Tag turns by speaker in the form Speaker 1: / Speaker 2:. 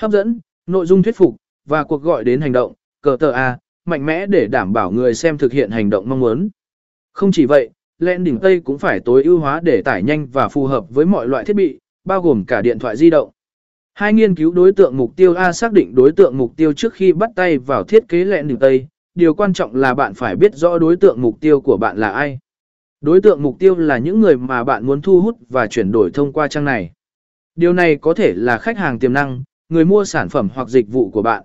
Speaker 1: hấp dẫn, nội dung thuyết phục, và cuộc gọi đến hành động, cờ tờ A, mạnh mẽ để đảm bảo người xem thực hiện hành động mong muốn. Không chỉ vậy, lẹn đỉnh Tây cũng phải tối ưu hóa để tải nhanh và phù hợp với mọi loại thiết bị, bao gồm cả điện thoại di động. Hai nghiên cứu đối tượng mục tiêu A xác định đối tượng mục tiêu trước khi bắt tay vào thiết kế lẹn đỉnh Tây. Điều quan trọng là bạn phải biết rõ đối tượng mục tiêu của bạn là ai. Đối tượng mục tiêu là những người mà bạn muốn thu hút và chuyển đổi thông qua trang này. Điều này có thể là khách hàng tiềm năng, người mua sản phẩm hoặc dịch vụ của bạn,